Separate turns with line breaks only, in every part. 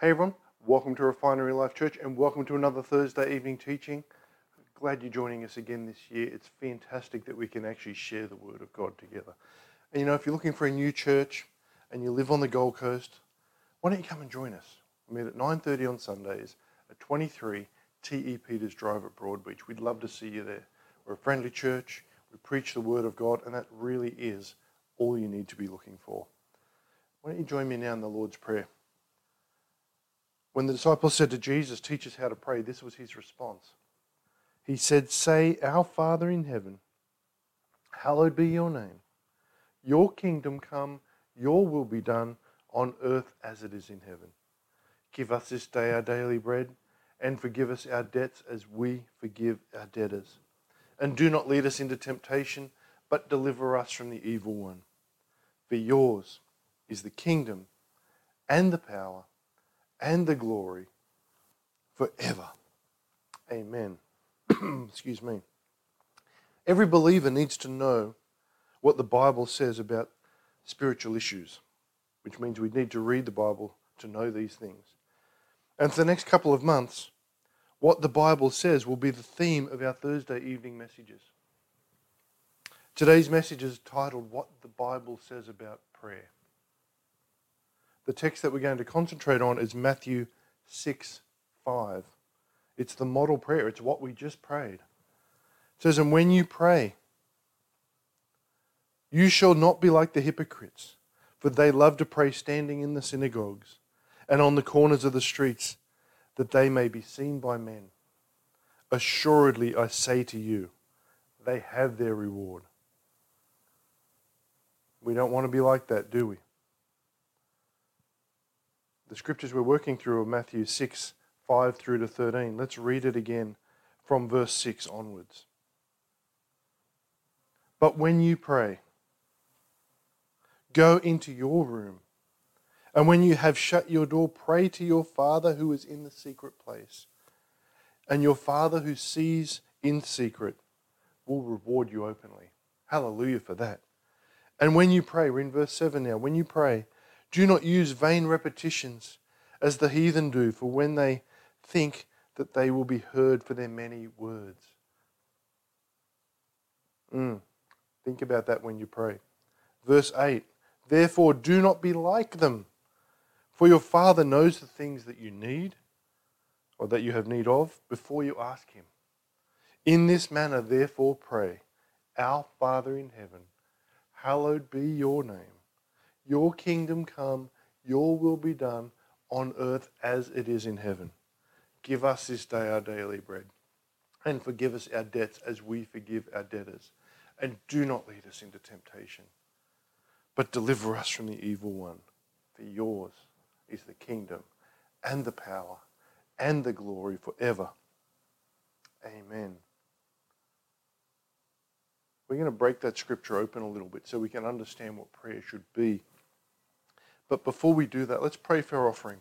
Hey everyone, welcome to Refinery Life Church and welcome to another Thursday evening teaching. Glad you're joining us again this year. It's fantastic that we can actually share the Word of God together. And you know, if you're looking for a new church and you live on the Gold Coast, why don't you come and join us? We meet at 9.30 on Sundays at 23 T.E. Peters Drive at Broadbeach. We'd love to see you there. We're a friendly church. We preach the Word of God, and that really is all you need to be looking for. Why don't you join me now in the Lord's Prayer? When the disciples said to Jesus, Teach us how to pray, this was his response. He said, Say, Our Father in heaven, hallowed be your name. Your kingdom come, your will be done on earth as it is in heaven. Give us this day our daily bread, and forgive us our debts as we forgive our debtors. And do not lead us into temptation, but deliver us from the evil one. For yours is the kingdom and the power and the glory forever. Amen. Excuse me. Every believer needs to know what the Bible says about spiritual issues, which means we need to read the Bible to know these things. And for the next couple of months, what the Bible says will be the theme of our Thursday evening messages. Today's message is titled What the Bible Says About Prayer. The text that we're going to concentrate on is Matthew 6 5. It's the model prayer, it's what we just prayed. It says, And when you pray, you shall not be like the hypocrites, for they love to pray standing in the synagogues and on the corners of the streets, that they may be seen by men. Assuredly, I say to you, they have their reward. We don't want to be like that, do we? The scriptures we're working through are Matthew 6, 5 through to 13. Let's read it again from verse 6 onwards. But when you pray, go into your room, and when you have shut your door, pray to your Father who is in the secret place. And your Father who sees in secret will reward you openly. Hallelujah for that. And when you pray, we're in verse 7 now. When you pray, do not use vain repetitions as the heathen do, for when they think that they will be heard for their many words. Mm. Think about that when you pray. Verse 8 Therefore, do not be like them, for your Father knows the things that you need or that you have need of before you ask Him. In this manner, therefore, pray Our Father in heaven, hallowed be your name. Your kingdom come, your will be done on earth as it is in heaven. Give us this day our daily bread, and forgive us our debts as we forgive our debtors. And do not lead us into temptation, but deliver us from the evil one. For yours is the kingdom, and the power, and the glory forever. Amen. We're going to break that scripture open a little bit so we can understand what prayer should be. But before we do that, let's pray for our offering.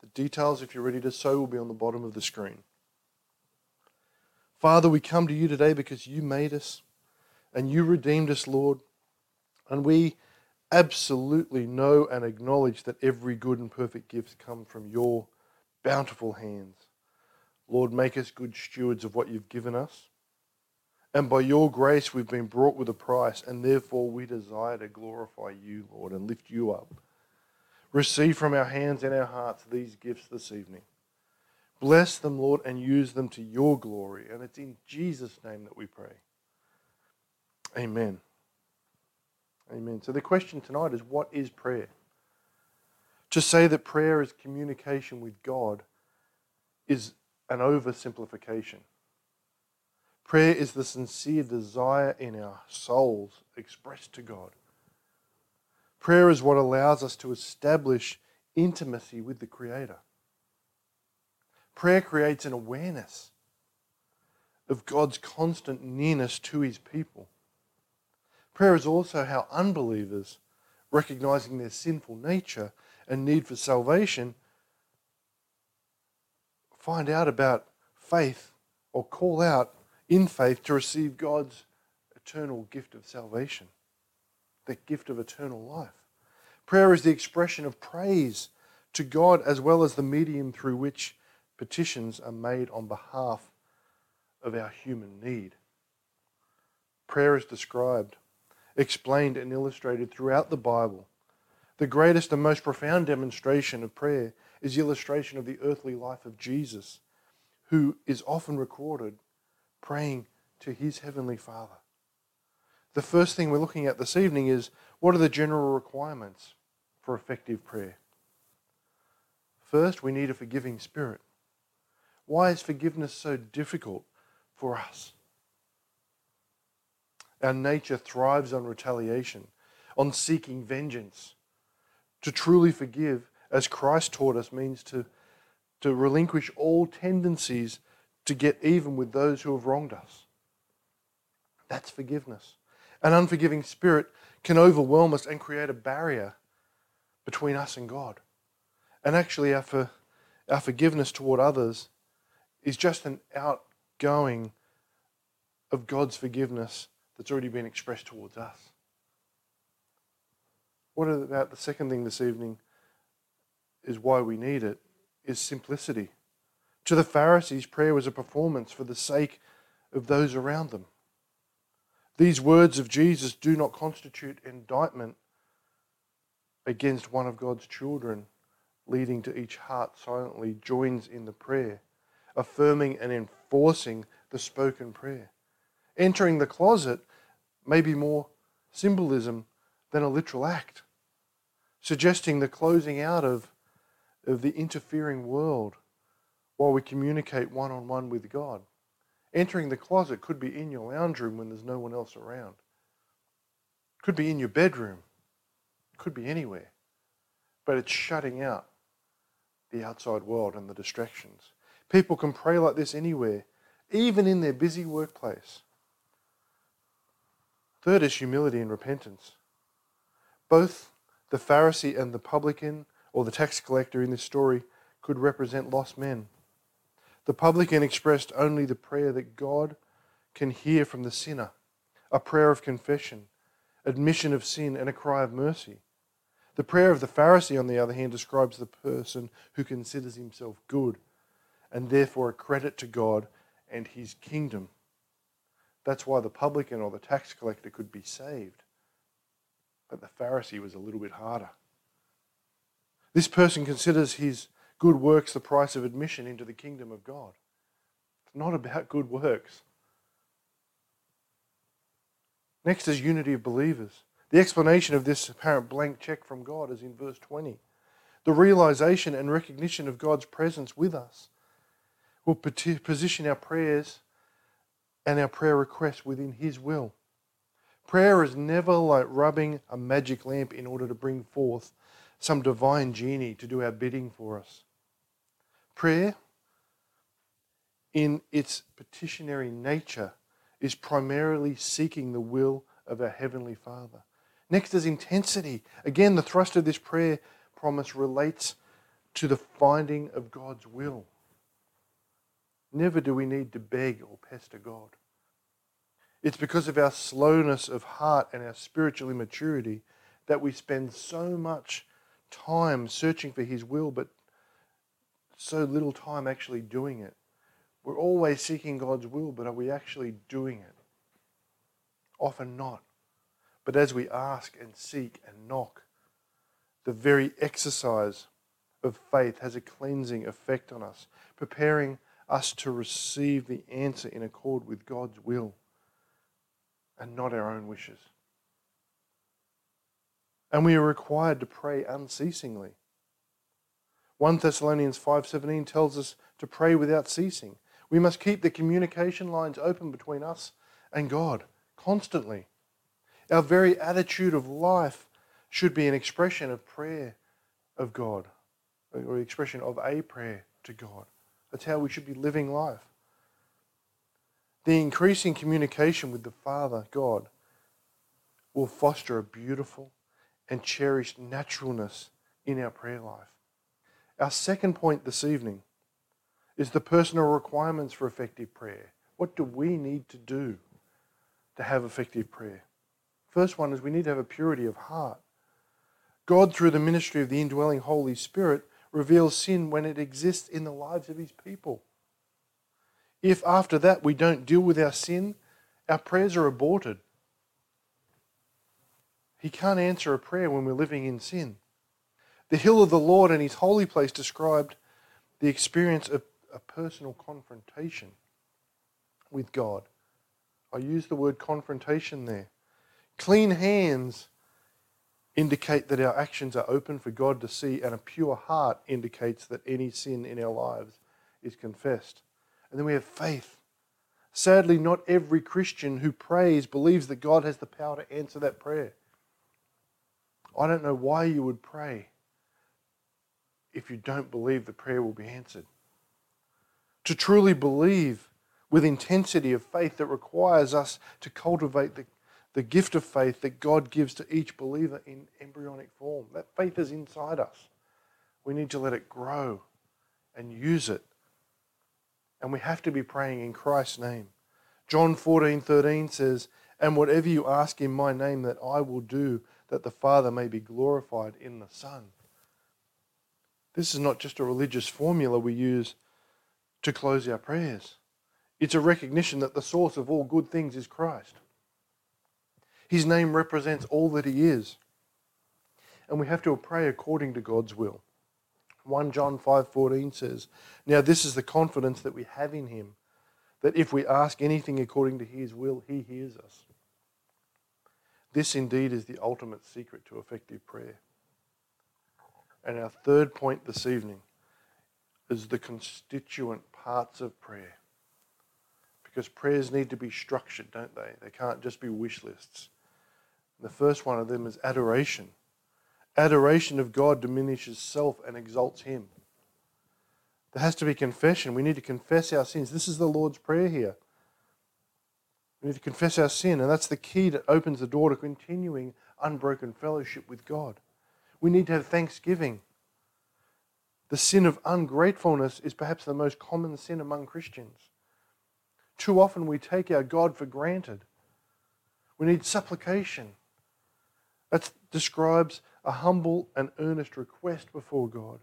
The details, if you're ready to sow, will be on the bottom of the screen. Father, we come to you today because you made us and you redeemed us, Lord. And we absolutely know and acknowledge that every good and perfect gift comes from your bountiful hands. Lord, make us good stewards of what you've given us. And by your grace, we've been brought with a price, and therefore we desire to glorify you, Lord, and lift you up. Receive from our hands and our hearts these gifts this evening. Bless them, Lord, and use them to your glory. And it's in Jesus' name that we pray. Amen. Amen. So the question tonight is what is prayer? To say that prayer is communication with God is an oversimplification. Prayer is the sincere desire in our souls expressed to God. Prayer is what allows us to establish intimacy with the Creator. Prayer creates an awareness of God's constant nearness to His people. Prayer is also how unbelievers, recognizing their sinful nature and need for salvation, find out about faith or call out in faith to receive God's eternal gift of salvation, the gift of eternal life. Prayer is the expression of praise to God as well as the medium through which petitions are made on behalf of our human need. Prayer is described, explained, and illustrated throughout the Bible. The greatest and most profound demonstration of prayer is the illustration of the earthly life of Jesus, who is often recorded praying to his heavenly Father. The first thing we're looking at this evening is what are the general requirements for effective prayer? First, we need a forgiving spirit. Why is forgiveness so difficult for us? Our nature thrives on retaliation, on seeking vengeance. To truly forgive, as Christ taught us, means to, to relinquish all tendencies to get even with those who have wronged us. That's forgiveness. An unforgiving spirit can overwhelm us and create a barrier between us and God. And actually, our, for, our forgiveness toward others is just an outgoing of God's forgiveness that's already been expressed towards us. What about the second thing this evening is why we need it is simplicity. To the Pharisees, prayer was a performance for the sake of those around them. These words of Jesus do not constitute indictment against one of God's children, leading to each heart silently joins in the prayer, affirming and enforcing the spoken prayer. Entering the closet may be more symbolism than a literal act, suggesting the closing out of, of the interfering world while we communicate one on one with God. Entering the closet could be in your lounge room when there's no one else around. Could be in your bedroom. Could be anywhere. But it's shutting out the outside world and the distractions. People can pray like this anywhere, even in their busy workplace. Third is humility and repentance. Both the Pharisee and the publican, or the tax collector in this story, could represent lost men. The publican expressed only the prayer that God can hear from the sinner a prayer of confession, admission of sin, and a cry of mercy. The prayer of the Pharisee, on the other hand, describes the person who considers himself good and therefore a credit to God and his kingdom. That's why the publican or the tax collector could be saved. But the Pharisee was a little bit harder. This person considers his good works the price of admission into the kingdom of God. It's not about good works. Next is unity of believers. The explanation of this apparent blank check from God is in verse 20. The realization and recognition of God's presence with us will position our prayers and our prayer requests within His will. Prayer is never like rubbing a magic lamp in order to bring forth some divine genie to do our bidding for us. Prayer, in its petitionary nature, is primarily seeking the will of our Heavenly Father. Next is intensity. Again, the thrust of this prayer promise relates to the finding of God's will. Never do we need to beg or pester God. It's because of our slowness of heart and our spiritual immaturity that we spend so much time searching for His will, but so little time actually doing it. We're always seeking God's will, but are we actually doing it? Often not. But as we ask and seek and knock, the very exercise of faith has a cleansing effect on us, preparing us to receive the answer in accord with God's will and not our own wishes. And we are required to pray unceasingly. 1 Thessalonians 5:17 tells us to pray without ceasing. We must keep the communication lines open between us and God constantly. Our very attitude of life should be an expression of prayer of God, or expression of a prayer to God. That's how we should be living life. The increasing communication with the Father, God, will foster a beautiful and cherished naturalness in our prayer life. Our second point this evening is the personal requirements for effective prayer. What do we need to do to have effective prayer? First one is we need to have a purity of heart. God, through the ministry of the indwelling Holy Spirit, reveals sin when it exists in the lives of his people. If after that we don't deal with our sin, our prayers are aborted. He can't answer a prayer when we're living in sin. The hill of the Lord and his holy place described the experience of a personal confrontation with God. I use the word confrontation there. Clean hands indicate that our actions are open for God to see, and a pure heart indicates that any sin in our lives is confessed. And then we have faith. Sadly, not every Christian who prays believes that God has the power to answer that prayer. I don't know why you would pray if you don't believe the prayer will be answered. To truly believe with intensity of faith that requires us to cultivate the, the gift of faith that God gives to each believer in embryonic form. That faith is inside us. We need to let it grow and use it. And we have to be praying in Christ's name. John 14 13 says, And whatever you ask in my name, that I will do, that the Father may be glorified in the Son. This is not just a religious formula we use to close our prayers. It's a recognition that the source of all good things is Christ. His name represents all that he is. And we have to pray according to God's will. 1 John 5:14 says, "Now this is the confidence that we have in him, that if we ask anything according to his will, he hears us." This indeed is the ultimate secret to effective prayer. And our third point this evening is the constituent parts of prayer. Because prayers need to be structured, don't they? They can't just be wish lists. The first one of them is adoration. Adoration of God diminishes self and exalts Him. There has to be confession. We need to confess our sins. This is the Lord's Prayer here. We need to confess our sin, and that's the key that opens the door to continuing unbroken fellowship with God. We need to have thanksgiving. The sin of ungratefulness is perhaps the most common sin among Christians. Too often we take our God for granted. We need supplication. That describes a humble and earnest request before God.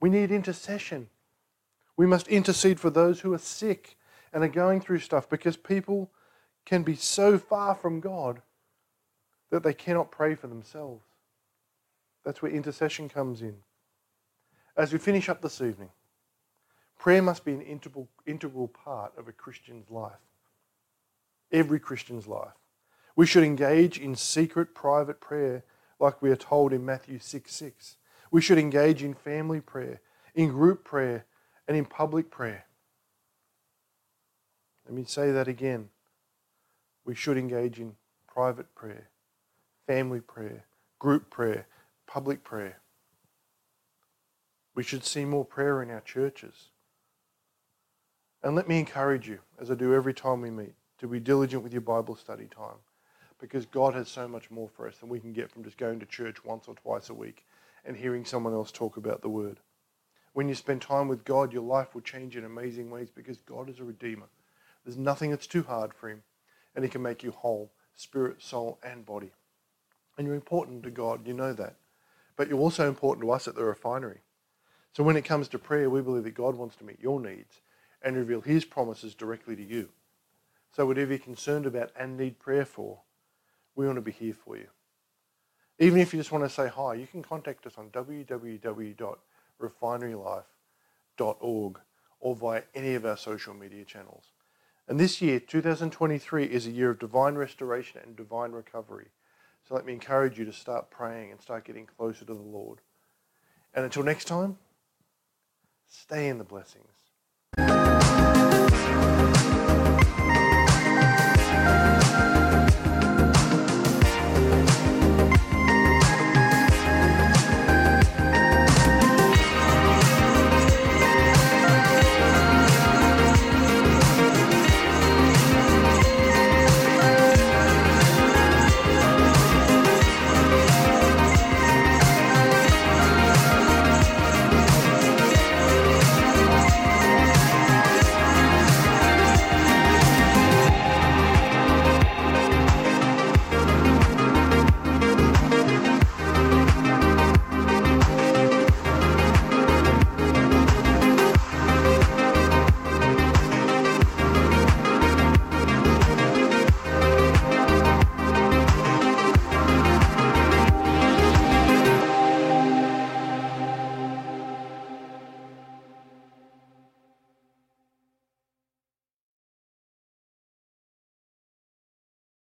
We need intercession. We must intercede for those who are sick and are going through stuff because people can be so far from God that they cannot pray for themselves. That's where intercession comes in. As we finish up this evening, prayer must be an integral, integral part of a Christian's life. Every Christian's life. We should engage in secret, private prayer, like we are told in Matthew 6 6. We should engage in family prayer, in group prayer, and in public prayer. Let me say that again. We should engage in private prayer, family prayer, group prayer, public prayer. We should see more prayer in our churches. And let me encourage you, as I do every time we meet, to be diligent with your Bible study time. Because God has so much more for us than we can get from just going to church once or twice a week and hearing someone else talk about the Word. When you spend time with God, your life will change in amazing ways because God is a Redeemer. There's nothing that's too hard for Him, and He can make you whole, spirit, soul, and body. And you're important to God, you know that. But you're also important to us at the refinery. So when it comes to prayer, we believe that God wants to meet your needs and reveal his promises directly to you. So whatever you're concerned about and need prayer for, we want to be here for you. Even if you just want to say hi, you can contact us on www.refinerylife.org or via any of our social media channels. And this year, 2023, is a year of divine restoration and divine recovery. So let me encourage you to start praying and start getting closer to the Lord. And until next time, stay in the blessings.